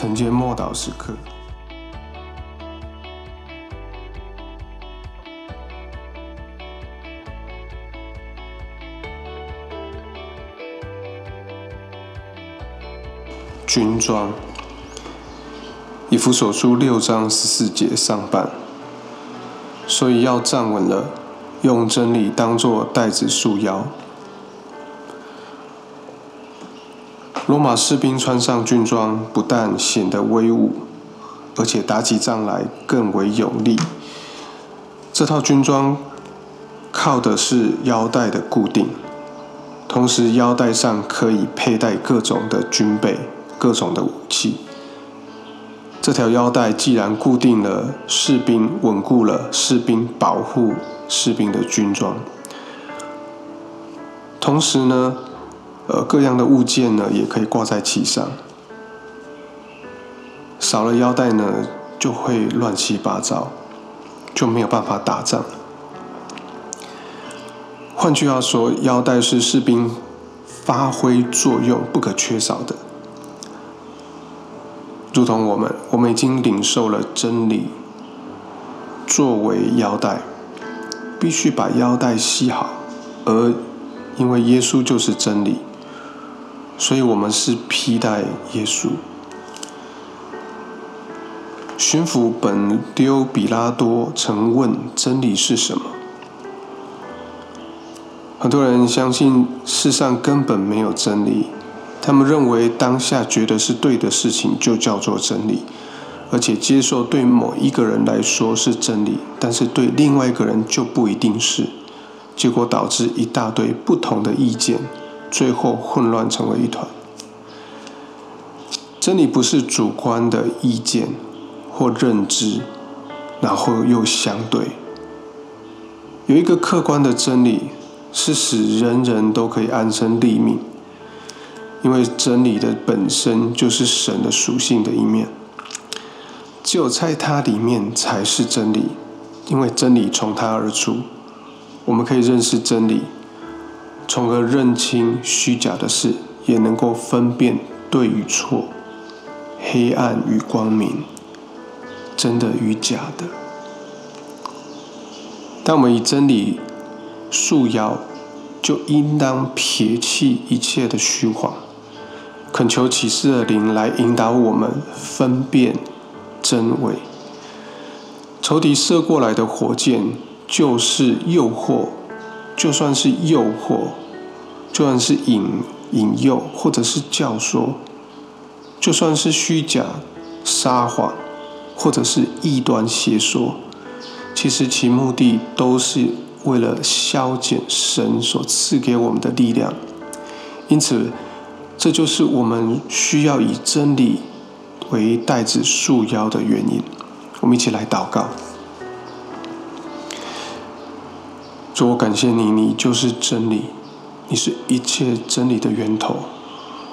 承接默祷时刻。军装，以弗所书六章十四节上半，所以要站稳了，用真理当作带子束腰。罗马士兵穿上军装，不但显得威武，而且打起仗来更为有力。这套军装靠的是腰带的固定，同时腰带上可以佩戴各种的军备。各种的武器，这条腰带既然固定了士兵，稳固了士兵，保护士兵的军装。同时呢，呃，各样的物件呢也可以挂在其上。少了腰带呢，就会乱七八糟，就没有办法打仗。换句话说，腰带是士兵发挥作用不可缺少的。如同我们，我们已经领受了真理，作为腰带，必须把腰带系好。而因为耶稣就是真理，所以我们是披戴耶稣。巡抚本丢比拉多曾问：真理是什么？很多人相信世上根本没有真理。他们认为当下觉得是对的事情就叫做真理，而且接受对某一个人来说是真理，但是对另外一个人就不一定是，结果导致一大堆不同的意见，最后混乱成为一团。真理不是主观的意见或认知，然后又相对，有一个客观的真理是使人人都可以安身立命。因为真理的本身就是神的属性的一面，只有在它里面才是真理，因为真理从它而出。我们可以认识真理，从而认清虚假的事，也能够分辨对与错、黑暗与光明、真的与假的。当我们以真理束腰，就应当撇弃一切的虚谎。恳求启示的灵来引导我们分辨真伪。仇敌射过来的火箭就是诱惑，就算是诱惑，就算是引引诱，或者是教唆，就算是虚假撒谎，或者是异端邪说，其实其目的都是为了消减神所赐给我们的力量。因此。这就是我们需要以真理为带子束腰的原因。我们一起来祷告。主，我感谢你，你就是真理，你是一切真理的源头。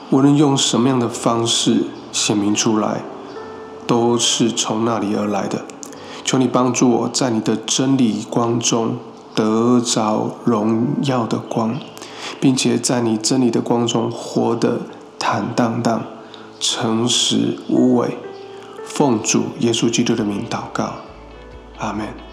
无论用什么样的方式显明出来，都是从那里而来的。求你帮助我在你的真理光中得着荣耀的光。并且在你真理的光中活得坦荡荡、诚实无伪，奉主耶稣基督的名祷告，阿门。